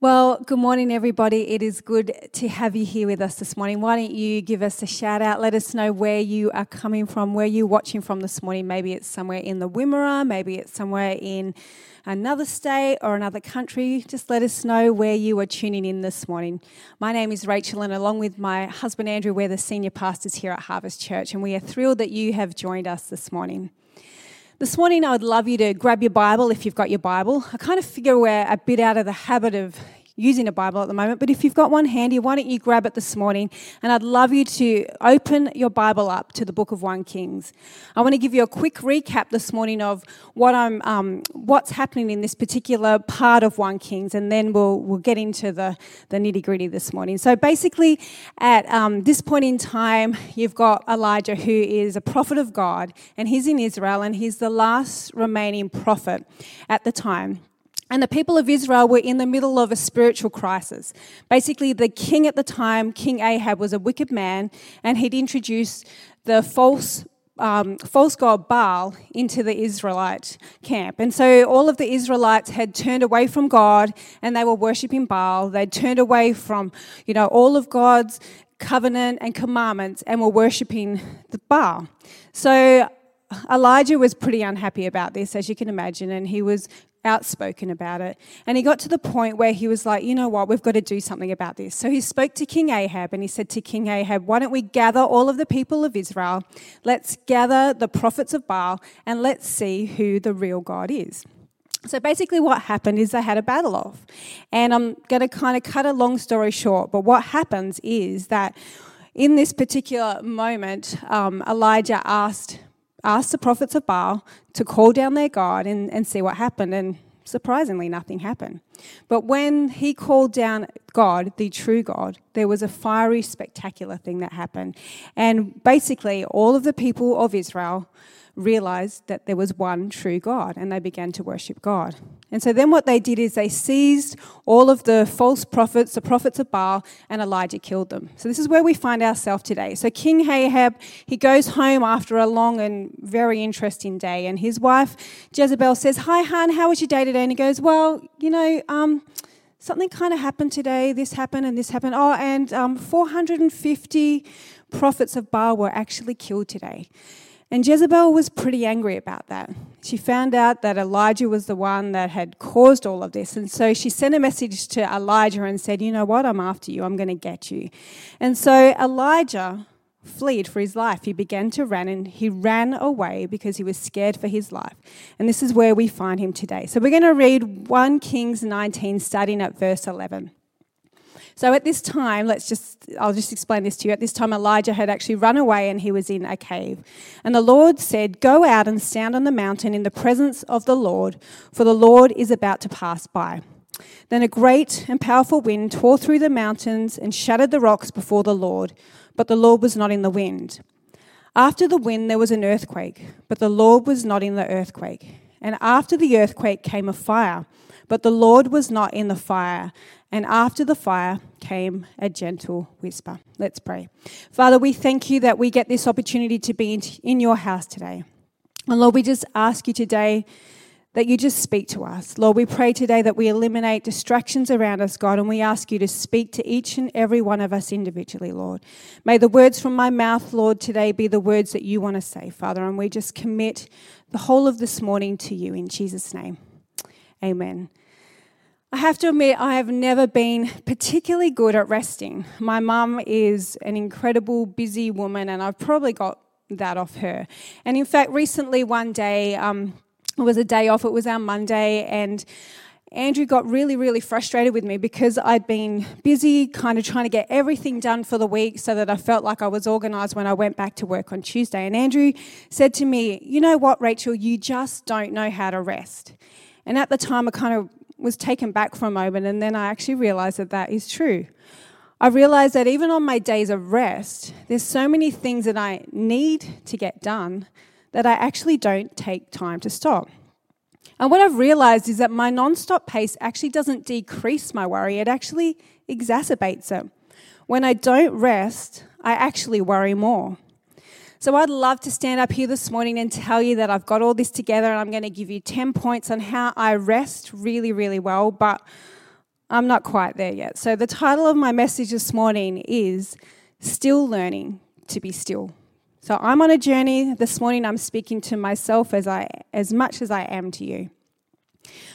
Well, good morning, everybody. It is good to have you here with us this morning. Why don't you give us a shout out? Let us know where you are coming from, where you're watching from this morning. Maybe it's somewhere in the Wimmera, maybe it's somewhere in another state or another country. Just let us know where you are tuning in this morning. My name is Rachel, and along with my husband Andrew, we're the senior pastors here at Harvest Church, and we are thrilled that you have joined us this morning. This morning, I would love you to grab your Bible if you've got your Bible. I kind of figure we're a bit out of the habit of using a Bible at the moment, but if you've got one handy, why don't you grab it this morning? And I'd love you to open your Bible up to the book of 1 Kings. I want to give you a quick recap this morning of what I'm, um, what's happening in this particular part of 1 Kings, and then we'll, we'll get into the, the nitty gritty this morning. So basically, at um, this point in time, you've got Elijah, who is a prophet of God, and he's in Israel, and he's the last remaining prophet at the time. And the people of Israel were in the middle of a spiritual crisis. Basically, the king at the time, King Ahab, was a wicked man, and he'd introduced the false um, false god Baal into the Israelite camp. And so all of the Israelites had turned away from God and they were worshipping Baal. They'd turned away from, you know, all of God's covenant and commandments and were worshipping the Baal. So Elijah was pretty unhappy about this, as you can imagine, and he was outspoken about it. And he got to the point where he was like, you know what, we've got to do something about this. So he spoke to King Ahab and he said to King Ahab, why don't we gather all of the people of Israel? Let's gather the prophets of Baal and let's see who the real God is. So basically, what happened is they had a battle off. And I'm going to kind of cut a long story short, but what happens is that in this particular moment, um, Elijah asked asked the prophets of Baal to call down their God and, and see what happened. And surprisingly, nothing happened. But when he called down God, the true God, there was a fiery, spectacular thing that happened. And basically, all of the people of Israel realized that there was one true God and they began to worship God. And so then what they did is they seized all of the false prophets, the prophets of Baal, and Elijah killed them. So this is where we find ourselves today. So King Ahab, he goes home after a long and very interesting day, and his wife Jezebel says, Hi, Han, how was your day today? And he goes, Well, you know, um, something kind of happened today. This happened and this happened. Oh, and um, 450 prophets of Baal were actually killed today. And Jezebel was pretty angry about that. She found out that Elijah was the one that had caused all of this. And so she sent a message to Elijah and said, You know what? I'm after you. I'm going to get you. And so Elijah fled for his life. He began to run and he ran away because he was scared for his life. And this is where we find him today. So we're going to read 1 Kings 19, starting at verse 11. So at this time, let's just, I'll just explain this to you. At this time, Elijah had actually run away and he was in a cave. And the Lord said, Go out and stand on the mountain in the presence of the Lord, for the Lord is about to pass by. Then a great and powerful wind tore through the mountains and shattered the rocks before the Lord, but the Lord was not in the wind. After the wind, there was an earthquake, but the Lord was not in the earthquake. And after the earthquake came a fire, but the Lord was not in the fire. And after the fire came a gentle whisper. Let's pray. Father, we thank you that we get this opportunity to be in your house today. And Lord, we just ask you today that you just speak to us. Lord, we pray today that we eliminate distractions around us, God, and we ask you to speak to each and every one of us individually, Lord. May the words from my mouth, Lord, today be the words that you want to say, Father, and we just commit the whole of this morning to you in Jesus' name. Amen. I have to admit, I have never been particularly good at resting. My mum is an incredible, busy woman, and I've probably got that off her. And in fact, recently, one day, um, it was a day off, it was our Monday, and Andrew got really, really frustrated with me because I'd been busy kind of trying to get everything done for the week so that I felt like I was organized when I went back to work on Tuesday. And Andrew said to me, You know what, Rachel, you just don't know how to rest. And at the time, I kind of was taken back for a moment, and then I actually realized that that is true. I realized that even on my days of rest, there's so many things that I need to get done that I actually don't take time to stop. And what I've realized is that my non-stop pace actually doesn't decrease my worry, it actually exacerbates it. When I don't rest, I actually worry more. So I'd love to stand up here this morning and tell you that I've got all this together and I'm going to give you 10 points on how I rest really, really well. But I'm not quite there yet. So, the title of my message this morning is Still Learning to Be Still. So, I'm on a journey. This morning, I'm speaking to myself as, I, as much as I am to you.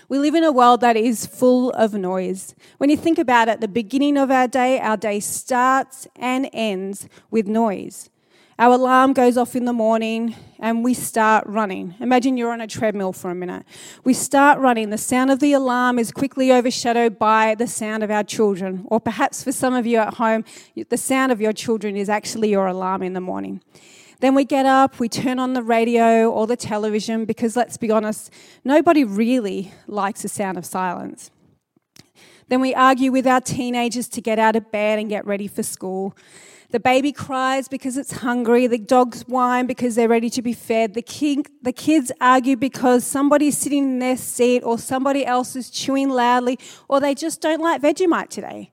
We live in a world that is full of noise. When you think about it, the beginning of our day, our day starts and ends with noise. Our alarm goes off in the morning and we start running. Imagine you're on a treadmill for a minute. We start running. The sound of the alarm is quickly overshadowed by the sound of our children. Or perhaps for some of you at home, the sound of your children is actually your alarm in the morning. Then we get up, we turn on the radio or the television because let's be honest, nobody really likes the sound of silence. Then we argue with our teenagers to get out of bed and get ready for school. The baby cries because it's hungry. The dogs whine because they're ready to be fed. The, the kids argue because somebody's sitting in their seat or somebody else is chewing loudly or they just don't like Vegemite today.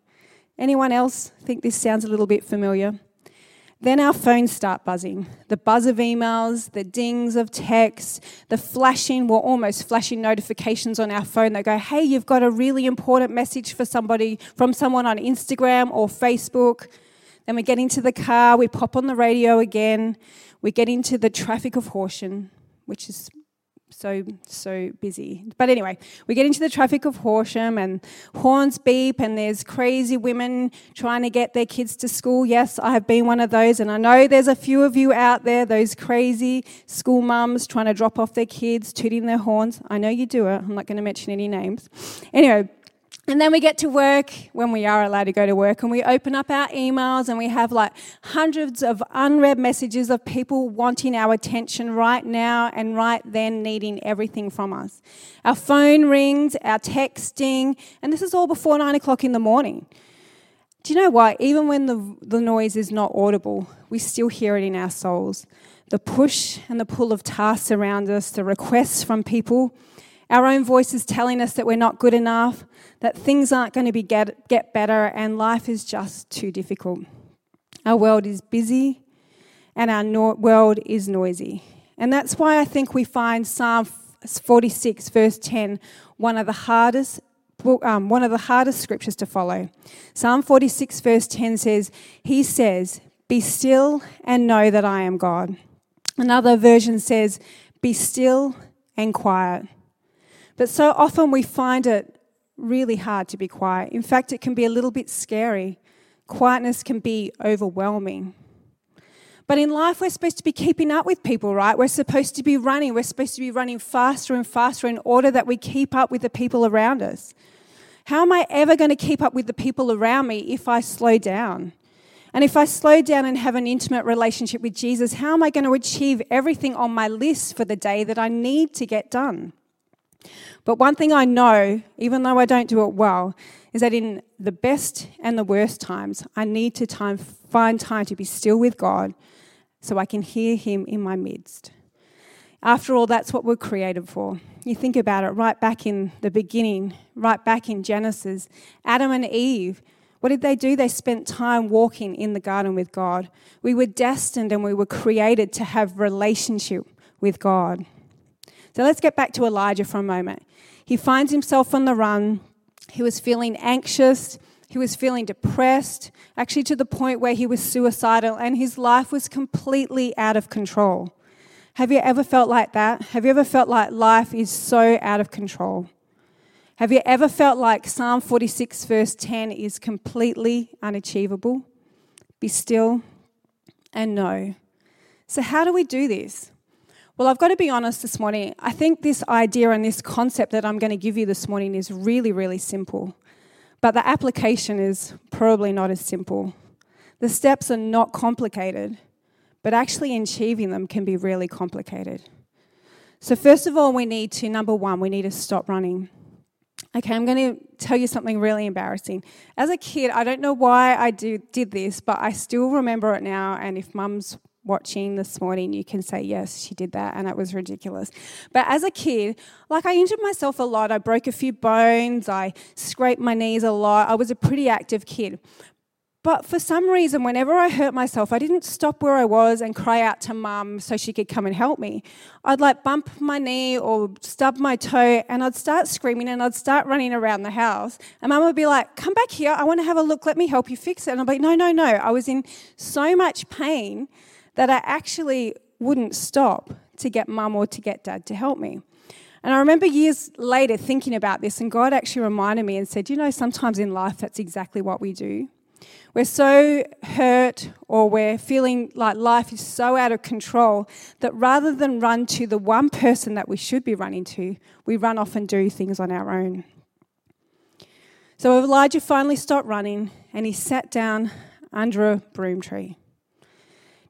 Anyone else think this sounds a little bit familiar? Then our phones start buzzing. The buzz of emails, the dings of texts, the flashing, well, almost flashing notifications on our phone that go, hey, you've got a really important message for somebody from someone on Instagram or Facebook. Then we get into the car, we pop on the radio again, we get into the traffic of Horsham, which is so so busy. But anyway, we get into the traffic of Horsham and horns beep and there's crazy women trying to get their kids to school. Yes, I have been one of those and I know there's a few of you out there, those crazy school mums trying to drop off their kids, tooting their horns. I know you do it. I'm not going to mention any names. Anyway, and then we get to work when we are allowed to go to work, and we open up our emails, and we have like hundreds of unread messages of people wanting our attention right now and right then, needing everything from us. Our phone rings, our texting, and this is all before nine o'clock in the morning. Do you know why? Even when the, the noise is not audible, we still hear it in our souls. The push and the pull of tasks around us, the requests from people, our own voices telling us that we're not good enough, that things aren't going to be get, get better, and life is just too difficult. Our world is busy and our no- world is noisy. And that's why I think we find Psalm 46, verse 10, one of the hardest um, one of the hardest scriptures to follow. Psalm 46, verse 10 says, He says, Be still and know that I am God. Another version says, Be still and quiet. But so often we find it really hard to be quiet. In fact, it can be a little bit scary. Quietness can be overwhelming. But in life, we're supposed to be keeping up with people, right? We're supposed to be running. We're supposed to be running faster and faster in order that we keep up with the people around us. How am I ever going to keep up with the people around me if I slow down? And if I slow down and have an intimate relationship with Jesus, how am I going to achieve everything on my list for the day that I need to get done? But one thing I know, even though I don't do it well, is that in the best and the worst times, I need to time, find time to be still with God so I can hear Him in my midst. After all, that's what we're created for. You think about it right back in the beginning, right back in Genesis, Adam and Eve. What did they do? They spent time walking in the garden with God. We were destined and we were created to have relationship with God. So let's get back to Elijah for a moment. He finds himself on the run. He was feeling anxious. He was feeling depressed, actually to the point where he was suicidal, and his life was completely out of control. Have you ever felt like that? Have you ever felt like life is so out of control? Have you ever felt like Psalm 46, verse 10 is completely unachievable? Be still and know. So, how do we do this? Well, I've got to be honest this morning. I think this idea and this concept that I'm going to give you this morning is really, really simple. But the application is probably not as simple. The steps are not complicated, but actually achieving them can be really complicated. So, first of all, we need to, number one, we need to stop running. Okay, I'm going to tell you something really embarrassing. As a kid, I don't know why I do, did this, but I still remember it now. And if mum's watching this morning, you can say, yes, she did that, and it was ridiculous. But as a kid, like I injured myself a lot. I broke a few bones, I scraped my knees a lot. I was a pretty active kid. But for some reason, whenever I hurt myself, I didn't stop where I was and cry out to mum so she could come and help me. I'd like bump my knee or stub my toe and I'd start screaming and I'd start running around the house. And mum would be like, Come back here, I want to have a look, let me help you fix it. And I'd be like, No, no, no. I was in so much pain that I actually wouldn't stop to get mum or to get dad to help me. And I remember years later thinking about this, and God actually reminded me and said, You know, sometimes in life that's exactly what we do. We're so hurt or we're feeling like life is so out of control that rather than run to the one person that we should be running to, we run off and do things on our own. So Elijah finally stopped running and he sat down under a broom tree.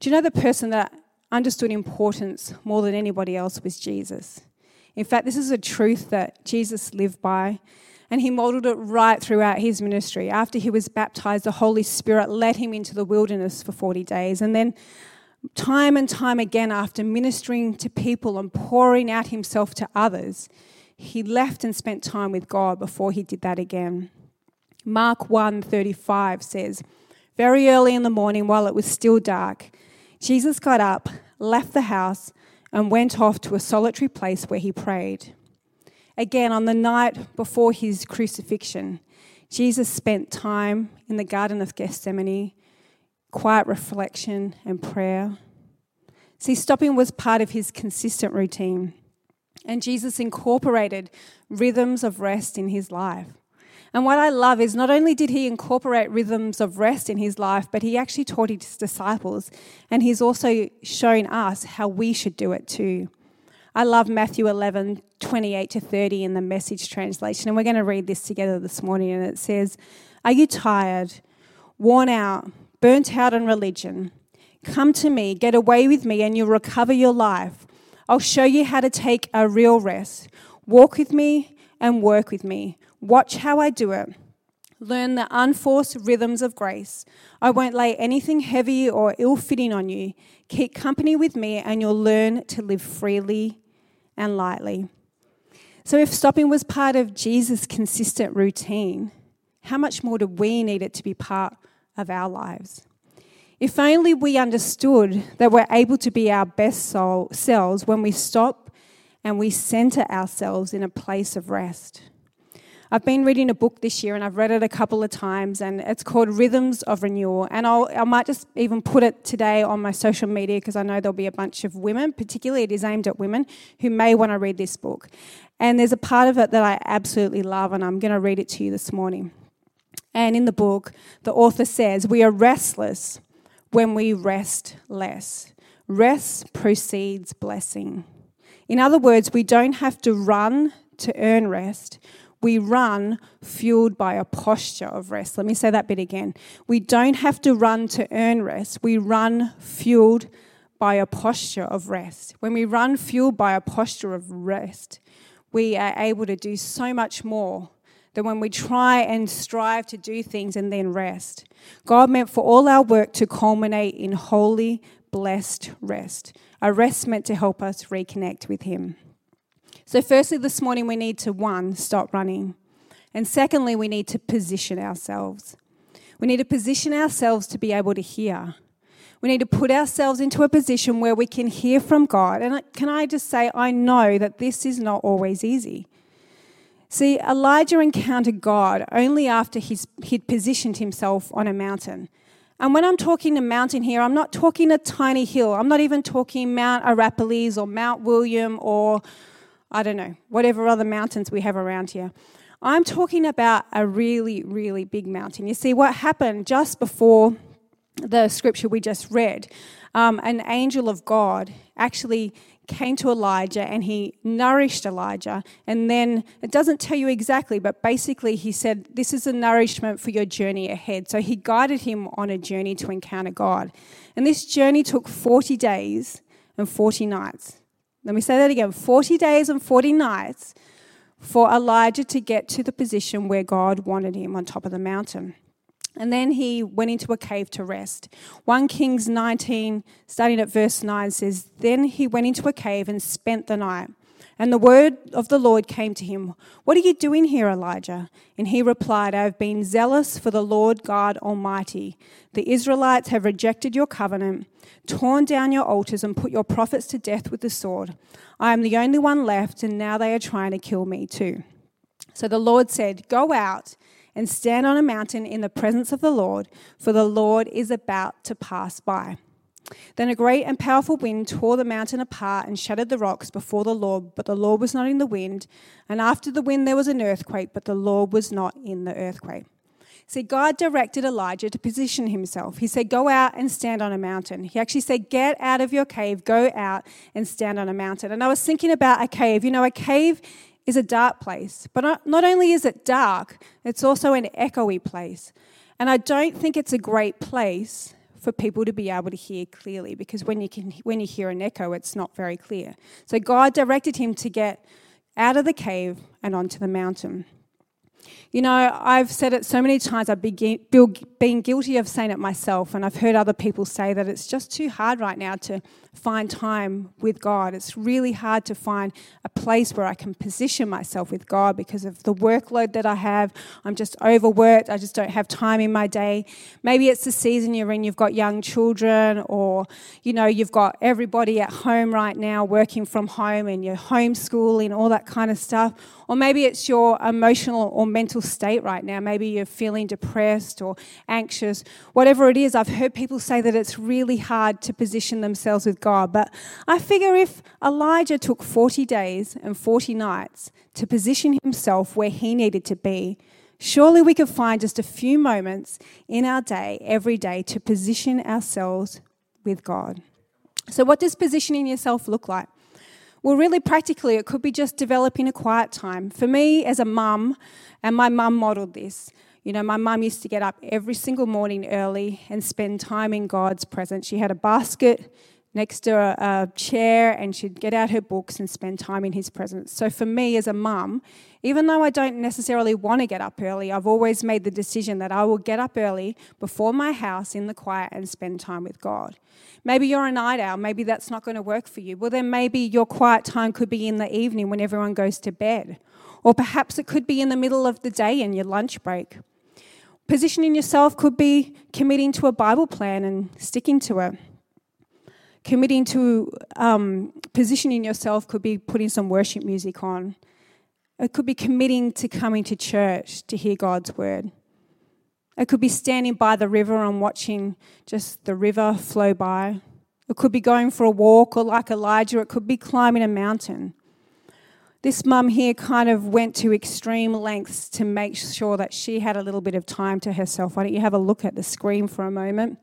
Do you know the person that understood importance more than anybody else was Jesus? In fact, this is a truth that Jesus lived by and he modeled it right throughout his ministry. After he was baptized, the Holy Spirit led him into the wilderness for 40 days. And then, time and time again, after ministering to people and pouring out himself to others, he left and spent time with God before he did that again. Mark 1:35 says, "Very early in the morning while it was still dark, Jesus got up, left the house, and went off to a solitary place where he prayed." Again, on the night before his crucifixion, Jesus spent time in the Garden of Gethsemane, quiet reflection and prayer. See, stopping was part of his consistent routine. And Jesus incorporated rhythms of rest in his life. And what I love is not only did he incorporate rhythms of rest in his life, but he actually taught his disciples. And he's also shown us how we should do it too. I love Matthew 11, 28 to 30 in the message translation. And we're going to read this together this morning. And it says, Are you tired, worn out, burnt out on religion? Come to me, get away with me, and you'll recover your life. I'll show you how to take a real rest. Walk with me and work with me. Watch how I do it. Learn the unforced rhythms of grace. I won't lay anything heavy or ill fitting on you. Keep company with me, and you'll learn to live freely and lightly. So, if stopping was part of Jesus' consistent routine, how much more do we need it to be part of our lives? If only we understood that we're able to be our best soul, selves when we stop and we center ourselves in a place of rest. I've been reading a book this year and I've read it a couple of times and it's called Rhythms of Renewal. And I'll, I might just even put it today on my social media because I know there'll be a bunch of women, particularly it is aimed at women, who may want to read this book. And there's a part of it that I absolutely love and I'm going to read it to you this morning. And in the book, the author says, We are restless when we rest less. Rest precedes blessing. In other words, we don't have to run to earn rest. We run fueled by a posture of rest. Let me say that bit again. We don't have to run to earn rest. We run fueled by a posture of rest. When we run fueled by a posture of rest, we are able to do so much more than when we try and strive to do things and then rest. God meant for all our work to culminate in holy, blessed rest, a rest meant to help us reconnect with Him. So, firstly, this morning we need to one, stop running. And secondly, we need to position ourselves. We need to position ourselves to be able to hear. We need to put ourselves into a position where we can hear from God. And can I just say, I know that this is not always easy. See, Elijah encountered God only after he's, he'd positioned himself on a mountain. And when I'm talking a mountain here, I'm not talking a tiny hill. I'm not even talking Mount Arapiles or Mount William or I don't know, whatever other mountains we have around here. I'm talking about a really, really big mountain. You see, what happened just before the scripture we just read, um, an angel of God actually came to Elijah and he nourished Elijah. And then it doesn't tell you exactly, but basically he said, This is a nourishment for your journey ahead. So he guided him on a journey to encounter God. And this journey took 40 days and 40 nights. Let me say that again 40 days and 40 nights for Elijah to get to the position where God wanted him on top of the mountain. And then he went into a cave to rest. 1 Kings 19, starting at verse 9, says, Then he went into a cave and spent the night. And the word of the Lord came to him What are you doing here, Elijah? And he replied, I have been zealous for the Lord God Almighty. The Israelites have rejected your covenant, torn down your altars, and put your prophets to death with the sword. I am the only one left, and now they are trying to kill me too. So the Lord said, Go out and stand on a mountain in the presence of the Lord, for the Lord is about to pass by. Then a great and powerful wind tore the mountain apart and shattered the rocks before the Lord, but the Lord was not in the wind. And after the wind, there was an earthquake, but the Lord was not in the earthquake. See, God directed Elijah to position himself. He said, Go out and stand on a mountain. He actually said, Get out of your cave, go out and stand on a mountain. And I was thinking about a cave. You know, a cave is a dark place, but not only is it dark, it's also an echoey place. And I don't think it's a great place for people to be able to hear clearly because when you can when you hear an echo it's not very clear. So god directed him to get out of the cave and onto the mountain you know, I've said it so many times, I've been guilty of saying it myself, and I've heard other people say that it's just too hard right now to find time with God. It's really hard to find a place where I can position myself with God because of the workload that I have. I'm just overworked, I just don't have time in my day. Maybe it's the season you're in, you've got young children, or, you know, you've got everybody at home right now working from home and you're homeschooling, all that kind of stuff. Or maybe it's your emotional or mental state right now. Maybe you're feeling depressed or anxious. Whatever it is, I've heard people say that it's really hard to position themselves with God. But I figure if Elijah took 40 days and 40 nights to position himself where he needed to be, surely we could find just a few moments in our day, every day, to position ourselves with God. So, what does positioning yourself look like? Well, really practically, it could be just developing a quiet time. For me, as a mum, and my mum modelled this. You know, my mum used to get up every single morning early and spend time in God's presence. She had a basket next to a, a, chair and she'd get out her books and spend time in his presence. So for me as a mum, even though I don't necessarily want to get up early, I've always made the decision that I will get up early before my house in the quiet and spend time with God. Maybe you're a night owl, maybe that's not going to work for you. Well, then maybe your quiet time could be in the evening when everyone goes to bed. Or perhaps it could be in the middle of the day in your lunch break. Positioning yourself could be committing to a Bible plan and sticking to it. Committing to um, positioning yourself could be putting some worship music on. It could be committing to coming to church to hear God's word. It could be standing by the river and watching just the river flow by. It could be going for a walk, or like Elijah, it could be climbing a mountain. This mum here kind of went to extreme lengths to make sure that she had a little bit of time to herself. Why don't you have a look at the screen for a moment?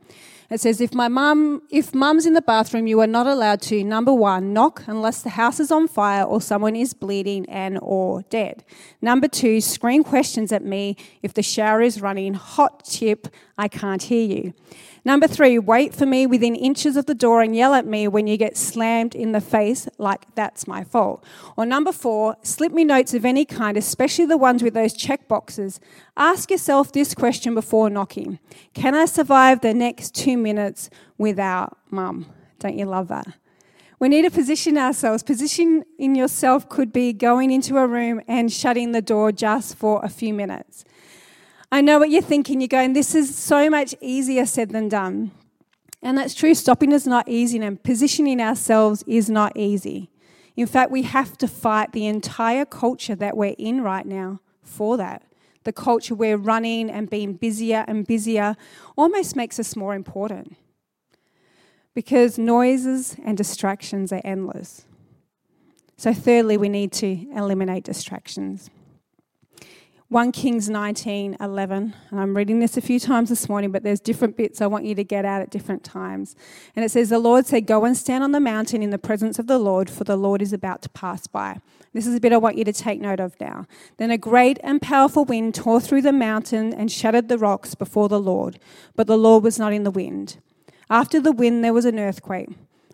It says, if my mum, if mum's in the bathroom, you are not allowed to, number one, knock unless the house is on fire or someone is bleeding and or dead. Number two, scream questions at me if the shower is running. Hot tip, I can't hear you. Number three, wait for me within inches of the door and yell at me when you get slammed in the face like that's my fault. Or number four, slip me notes of any kind, especially the ones with those check boxes. Ask yourself this question before knocking Can I survive the next two minutes without mum? Don't you love that? We need to position ourselves. Position in yourself could be going into a room and shutting the door just for a few minutes. I know what you're thinking. You're going, this is so much easier said than done. And that's true. Stopping is not easy, and positioning ourselves is not easy. In fact, we have to fight the entire culture that we're in right now for that. The culture we're running and being busier and busier almost makes us more important because noises and distractions are endless. So, thirdly, we need to eliminate distractions. 1 Kings 19 11. And I'm reading this a few times this morning, but there's different bits I want you to get out at different times. And it says, The Lord said, Go and stand on the mountain in the presence of the Lord, for the Lord is about to pass by. This is a bit I want you to take note of now. Then a great and powerful wind tore through the mountain and shattered the rocks before the Lord, but the Lord was not in the wind. After the wind, there was an earthquake,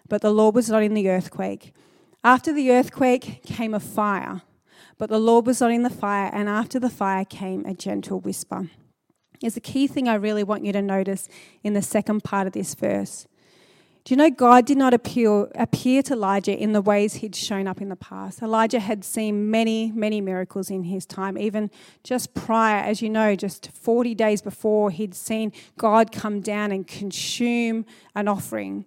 but the Lord was not in the earthquake. After the earthquake came a fire but the Lord was not in the fire, and after the fire came a gentle whisper. Is a key thing I really want you to notice in the second part of this verse. Do you know God did not appear, appear to Elijah in the ways he'd shown up in the past? Elijah had seen many, many miracles in his time, even just prior, as you know, just 40 days before, he'd seen God come down and consume an offering.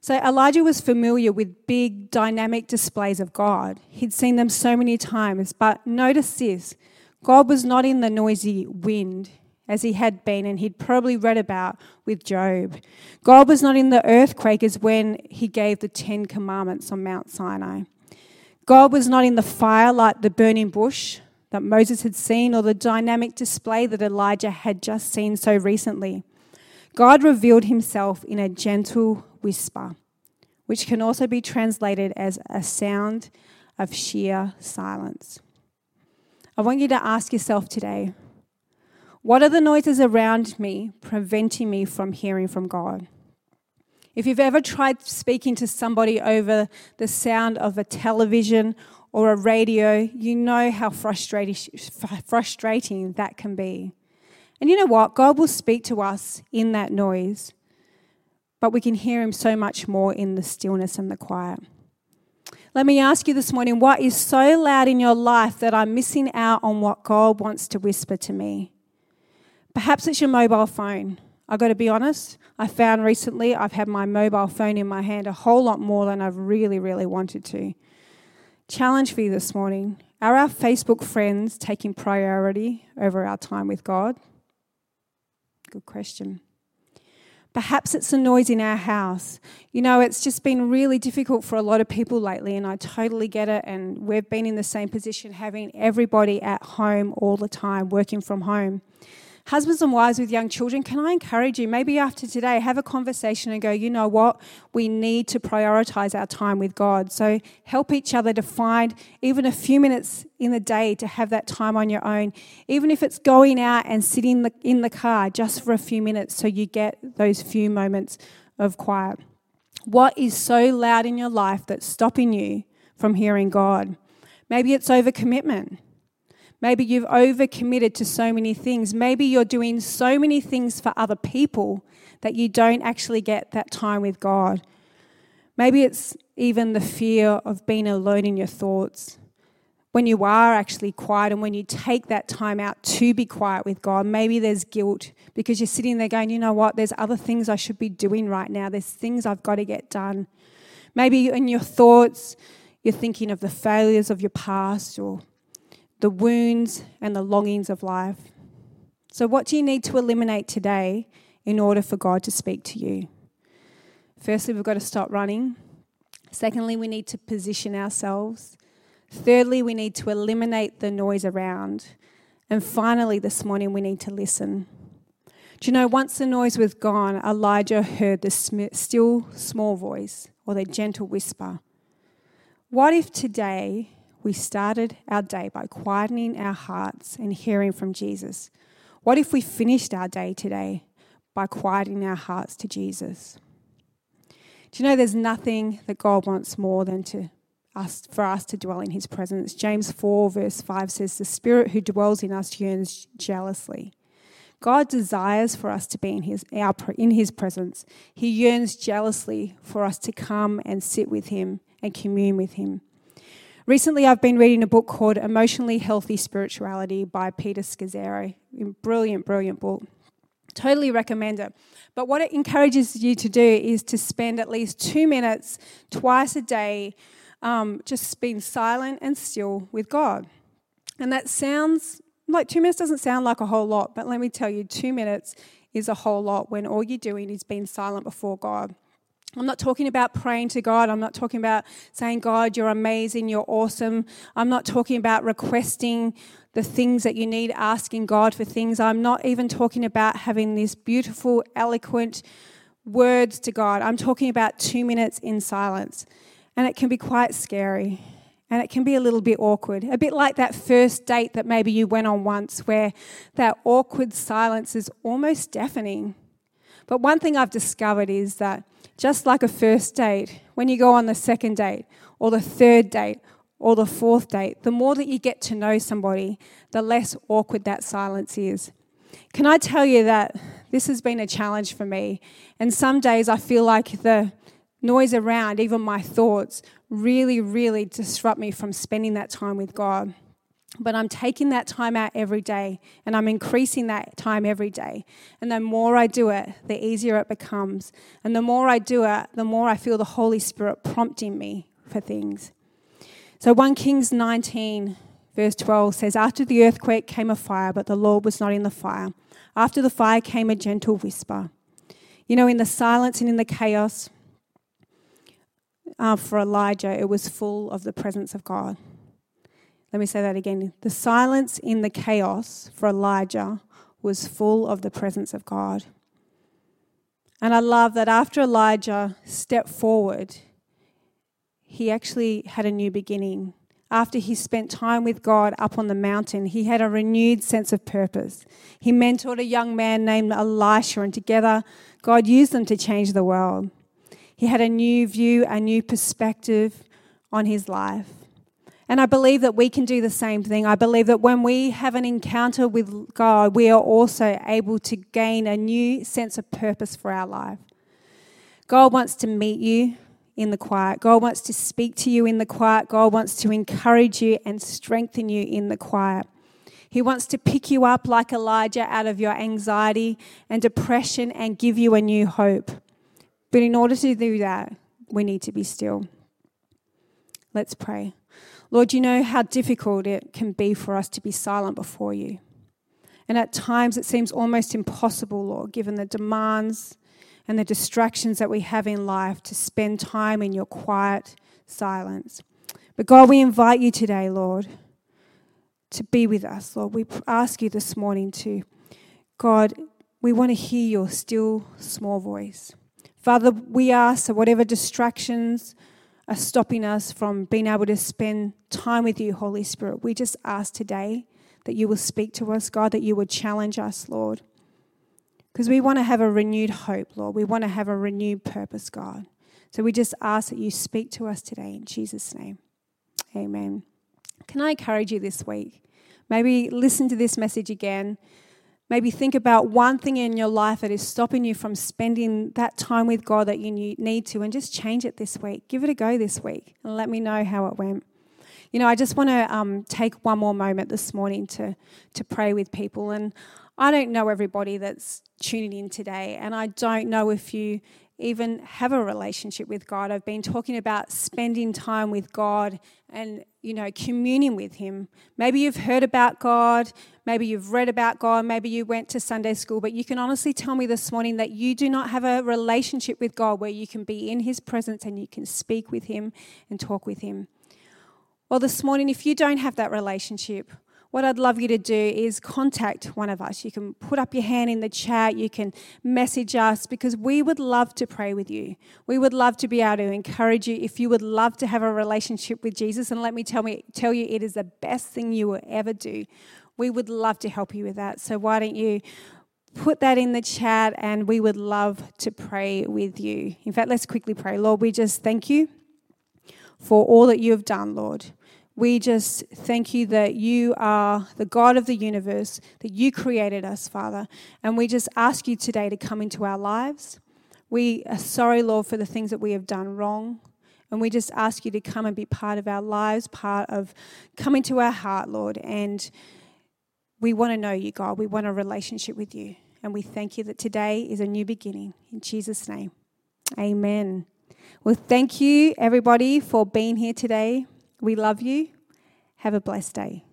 So Elijah was familiar with big, dynamic displays of God. He'd seen them so many times. But notice this God was not in the noisy wind, as he had been and he'd probably read about with Job. God was not in the earthquake as when he gave the Ten Commandments on Mount Sinai. God was not in the fire like the burning bush that Moses had seen or the dynamic display that Elijah had just seen so recently. God revealed himself in a gentle whisper, which can also be translated as a sound of sheer silence. I want you to ask yourself today what are the noises around me preventing me from hearing from God? If you've ever tried speaking to somebody over the sound of a television or a radio, you know how frustrating, that can be. And you know what? God will speak to us in that noise, but we can hear Him so much more in the stillness and the quiet. Let me ask you this morning what is so loud in your life that I'm missing out on what God wants to whisper to me? Perhaps it's your mobile phone. I've got to be honest, I found recently I've had my mobile phone in my hand a whole lot more than I've really, really wanted to. Challenge for you this morning are our Facebook friends taking priority over our time with God? Good question. Perhaps it's the noise in our house. You know, it's just been really difficult for a lot of people lately, and I totally get it. And we've been in the same position, having everybody at home all the time, working from home. Husbands and wives with young children, can I encourage you, maybe after today, have a conversation and go, you know what? We need to prioritize our time with God. So help each other to find even a few minutes in the day to have that time on your own, even if it's going out and sitting in the, in the car just for a few minutes so you get those few moments of quiet. What is so loud in your life that's stopping you from hearing God? Maybe it's overcommitment. Maybe you've overcommitted to so many things. Maybe you're doing so many things for other people that you don't actually get that time with God. Maybe it's even the fear of being alone in your thoughts. When you are actually quiet and when you take that time out to be quiet with God, maybe there's guilt because you're sitting there going, you know what, there's other things I should be doing right now. There's things I've got to get done. Maybe in your thoughts, you're thinking of the failures of your past or the wounds and the longings of life. So, what do you need to eliminate today in order for God to speak to you? Firstly, we've got to stop running. Secondly, we need to position ourselves. Thirdly, we need to eliminate the noise around. And finally, this morning, we need to listen. Do you know, once the noise was gone, Elijah heard the still small voice or the gentle whisper. What if today we started our day by quietening our hearts and hearing from Jesus? What if we finished our day today by quieting our hearts to Jesus? Do you know there's nothing that God wants more than to us for us to dwell in his presence? James 4 verse 5 says the spirit who dwells in us yearns jealously. God desires for us to be in his, our, in his presence. He yearns jealously for us to come and sit with him and commune with him. Recently, I've been reading a book called Emotionally Healthy Spirituality by Peter Scazzero. Brilliant, brilliant book. Totally recommend it. But what it encourages you to do is to spend at least two minutes twice a day um, just being silent and still with God. And that sounds like two minutes doesn't sound like a whole lot, but let me tell you, two minutes is a whole lot when all you're doing is being silent before God. I'm not talking about praying to God. I'm not talking about saying, God, you're amazing, you're awesome. I'm not talking about requesting the things that you need, asking God for things. I'm not even talking about having these beautiful, eloquent words to God. I'm talking about two minutes in silence. And it can be quite scary. And it can be a little bit awkward. A bit like that first date that maybe you went on once, where that awkward silence is almost deafening. But one thing I've discovered is that just like a first date, when you go on the second date, or the third date, or the fourth date, the more that you get to know somebody, the less awkward that silence is. Can I tell you that this has been a challenge for me? And some days I feel like the noise around, even my thoughts, really, really disrupt me from spending that time with God. But I'm taking that time out every day and I'm increasing that time every day. And the more I do it, the easier it becomes. And the more I do it, the more I feel the Holy Spirit prompting me for things. So 1 Kings 19, verse 12 says, After the earthquake came a fire, but the Lord was not in the fire. After the fire came a gentle whisper. You know, in the silence and in the chaos, uh, for Elijah, it was full of the presence of God. Let me say that again. The silence in the chaos for Elijah was full of the presence of God. And I love that after Elijah stepped forward, he actually had a new beginning. After he spent time with God up on the mountain, he had a renewed sense of purpose. He mentored a young man named Elisha, and together, God used them to change the world. He had a new view, a new perspective on his life. And I believe that we can do the same thing. I believe that when we have an encounter with God, we are also able to gain a new sense of purpose for our life. God wants to meet you in the quiet. God wants to speak to you in the quiet. God wants to encourage you and strengthen you in the quiet. He wants to pick you up like Elijah out of your anxiety and depression and give you a new hope. But in order to do that, we need to be still. Let's pray. Lord, you know how difficult it can be for us to be silent before you. And at times it seems almost impossible, Lord, given the demands and the distractions that we have in life, to spend time in your quiet silence. But God, we invite you today, Lord, to be with us, Lord. We ask you this morning to, God, we want to hear your still small voice. Father, we ask that whatever distractions, are stopping us from being able to spend time with you, Holy Spirit. We just ask today that you will speak to us, God, that you would challenge us, Lord. Because we want to have a renewed hope, Lord. We want to have a renewed purpose, God. So we just ask that you speak to us today in Jesus' name. Amen. Can I encourage you this week? Maybe listen to this message again Maybe think about one thing in your life that is stopping you from spending that time with God that you need to and just change it this week. Give it a go this week and let me know how it went. You know, I just want to um, take one more moment this morning to, to pray with people. And I don't know everybody that's tuning in today, and I don't know if you even have a relationship with God. I've been talking about spending time with God and, you know, communing with Him. Maybe you've heard about God, maybe you've read about God, maybe you went to Sunday school, but you can honestly tell me this morning that you do not have a relationship with God where you can be in His presence and you can speak with Him and talk with Him. Well, this morning, if you don't have that relationship, what I'd love you to do is contact one of us. You can put up your hand in the chat, you can message us because we would love to pray with you. We would love to be able to encourage you if you would love to have a relationship with Jesus. And let me tell me tell you it is the best thing you will ever do. We would love to help you with that. So why don't you put that in the chat and we would love to pray with you. In fact, let's quickly pray. Lord, we just thank you for all that you have done, Lord. We just thank you that you are the God of the universe, that you created us, Father. And we just ask you today to come into our lives. We are sorry, Lord, for the things that we have done wrong. And we just ask you to come and be part of our lives, part of coming to our heart, Lord. And we want to know you, God. We want a relationship with you. And we thank you that today is a new beginning. In Jesus' name, amen. Well, thank you, everybody, for being here today. We love you. Have a blessed day.